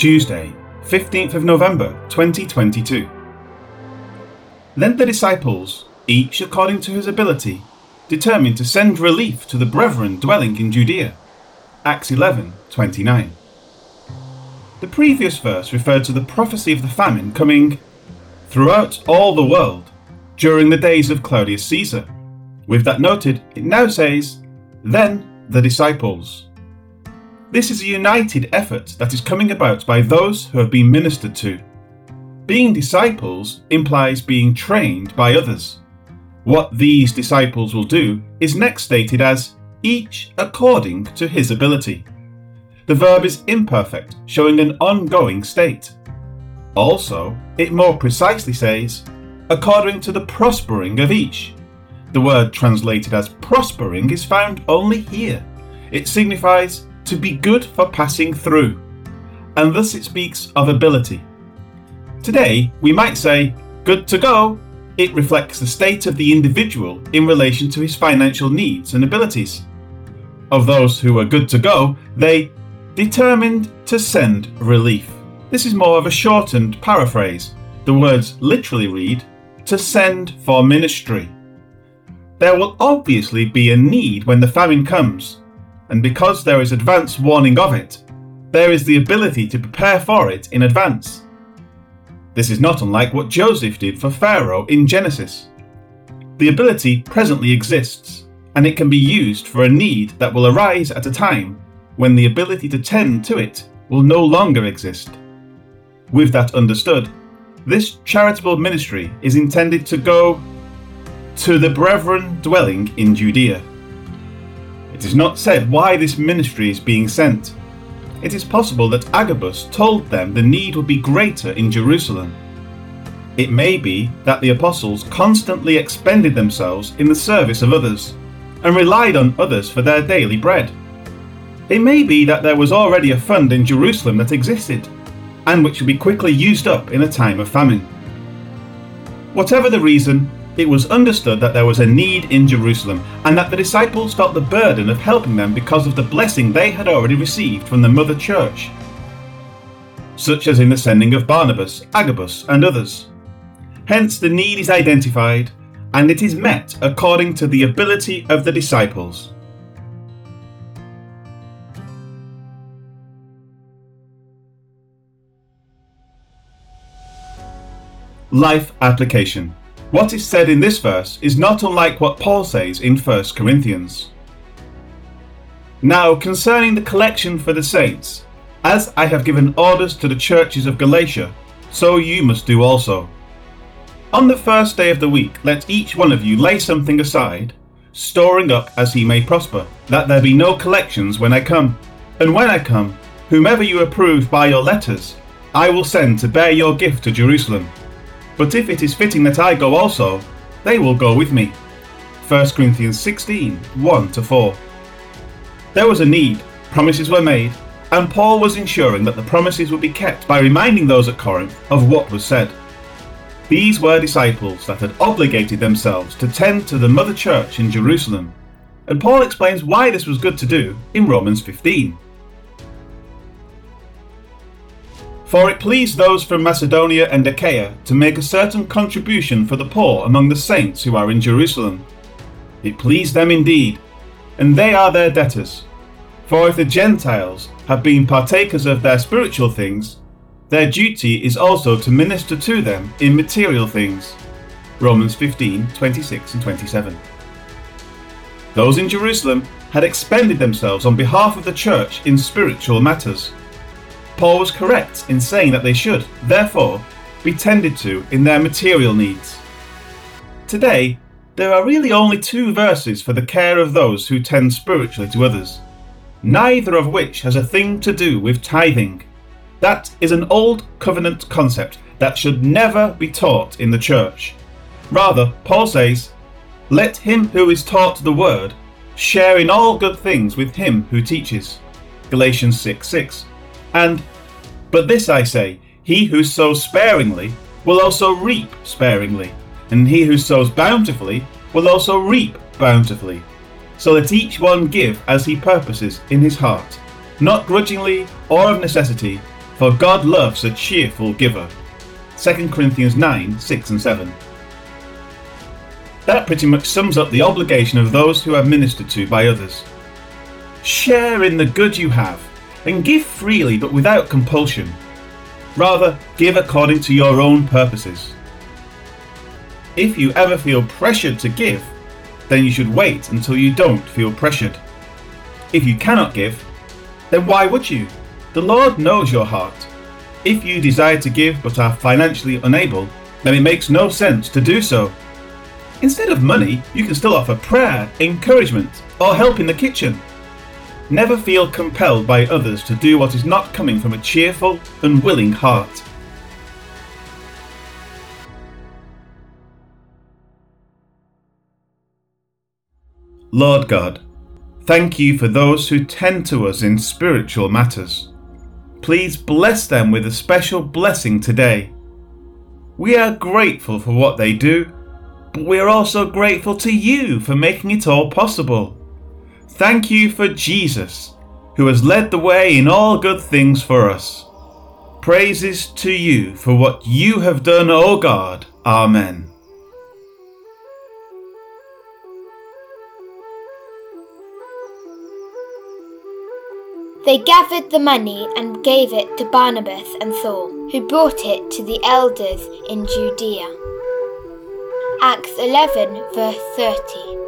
Tuesday, 15th of November 2022. Then the disciples, each according to his ability, determined to send relief to the brethren dwelling in Judea. Acts 11:29. The previous verse referred to the prophecy of the famine coming throughout all the world during the days of Claudius Caesar. With that noted, it now says, Then the disciples. This is a united effort that is coming about by those who have been ministered to. Being disciples implies being trained by others. What these disciples will do is next stated as each according to his ability. The verb is imperfect, showing an ongoing state. Also, it more precisely says, according to the prospering of each. The word translated as prospering is found only here. It signifies to be good for passing through, and thus it speaks of ability. Today, we might say, good to go. It reflects the state of the individual in relation to his financial needs and abilities. Of those who are good to go, they determined to send relief. This is more of a shortened paraphrase. The words literally read, to send for ministry. There will obviously be a need when the famine comes, and because there is advance warning of it, there is the ability to prepare for it in advance. This is not unlike what Joseph did for Pharaoh in Genesis. The ability presently exists, and it can be used for a need that will arise at a time when the ability to tend to it will no longer exist. With that understood, this charitable ministry is intended to go to the brethren dwelling in Judea. It is not said why this ministry is being sent. It is possible that Agabus told them the need would be greater in Jerusalem. It may be that the apostles constantly expended themselves in the service of others and relied on others for their daily bread. It may be that there was already a fund in Jerusalem that existed and which would be quickly used up in a time of famine. Whatever the reason, it was understood that there was a need in Jerusalem, and that the disciples felt the burden of helping them because of the blessing they had already received from the Mother Church, such as in the sending of Barnabas, Agabus, and others. Hence, the need is identified, and it is met according to the ability of the disciples. Life application. What is said in this verse is not unlike what Paul says in 1 Corinthians. Now, concerning the collection for the saints, as I have given orders to the churches of Galatia, so you must do also. On the first day of the week, let each one of you lay something aside, storing up as he may prosper, that there be no collections when I come. And when I come, whomever you approve by your letters, I will send to bear your gift to Jerusalem but if it is fitting that I go also, they will go with me. 1 Corinthians 16 1 4. There was a need, promises were made, and Paul was ensuring that the promises would be kept by reminding those at Corinth of what was said. These were disciples that had obligated themselves to tend to the mother church in Jerusalem, and Paul explains why this was good to do in Romans 15. For it pleased those from Macedonia and Achaia to make a certain contribution for the poor among the saints who are in Jerusalem. It pleased them indeed, and they are their debtors. For if the Gentiles have been partakers of their spiritual things, their duty is also to minister to them in material things. Romans 15 26 and 27. Those in Jerusalem had expended themselves on behalf of the church in spiritual matters Paul was correct in saying that they should, therefore, be tended to in their material needs. Today, there are really only two verses for the care of those who tend spiritually to others, neither of which has a thing to do with tithing. That is an old covenant concept that should never be taught in the church. Rather, Paul says, Let him who is taught the word share in all good things with him who teaches. Galatians 6 6. And, but this I say, he who sows sparingly will also reap sparingly, and he who sows bountifully will also reap bountifully. So let each one give as he purposes in his heart, not grudgingly or of necessity, for God loves a cheerful giver. 2 Corinthians 9 6 and 7. That pretty much sums up the obligation of those who are ministered to by others. Share in the good you have, and give freely but without compulsion. Rather, give according to your own purposes. If you ever feel pressured to give, then you should wait until you don't feel pressured. If you cannot give, then why would you? The Lord knows your heart. If you desire to give but are financially unable, then it makes no sense to do so. Instead of money, you can still offer prayer, encouragement, or help in the kitchen. Never feel compelled by others to do what is not coming from a cheerful and willing heart. Lord God, thank you for those who tend to us in spiritual matters. Please bless them with a special blessing today. We are grateful for what they do, but we are also grateful to you for making it all possible. Thank you for Jesus, who has led the way in all good things for us. Praises to you for what you have done, O God. Amen. They gathered the money and gave it to Barnabas and Saul, who brought it to the elders in Judea. Acts 11, verse 30.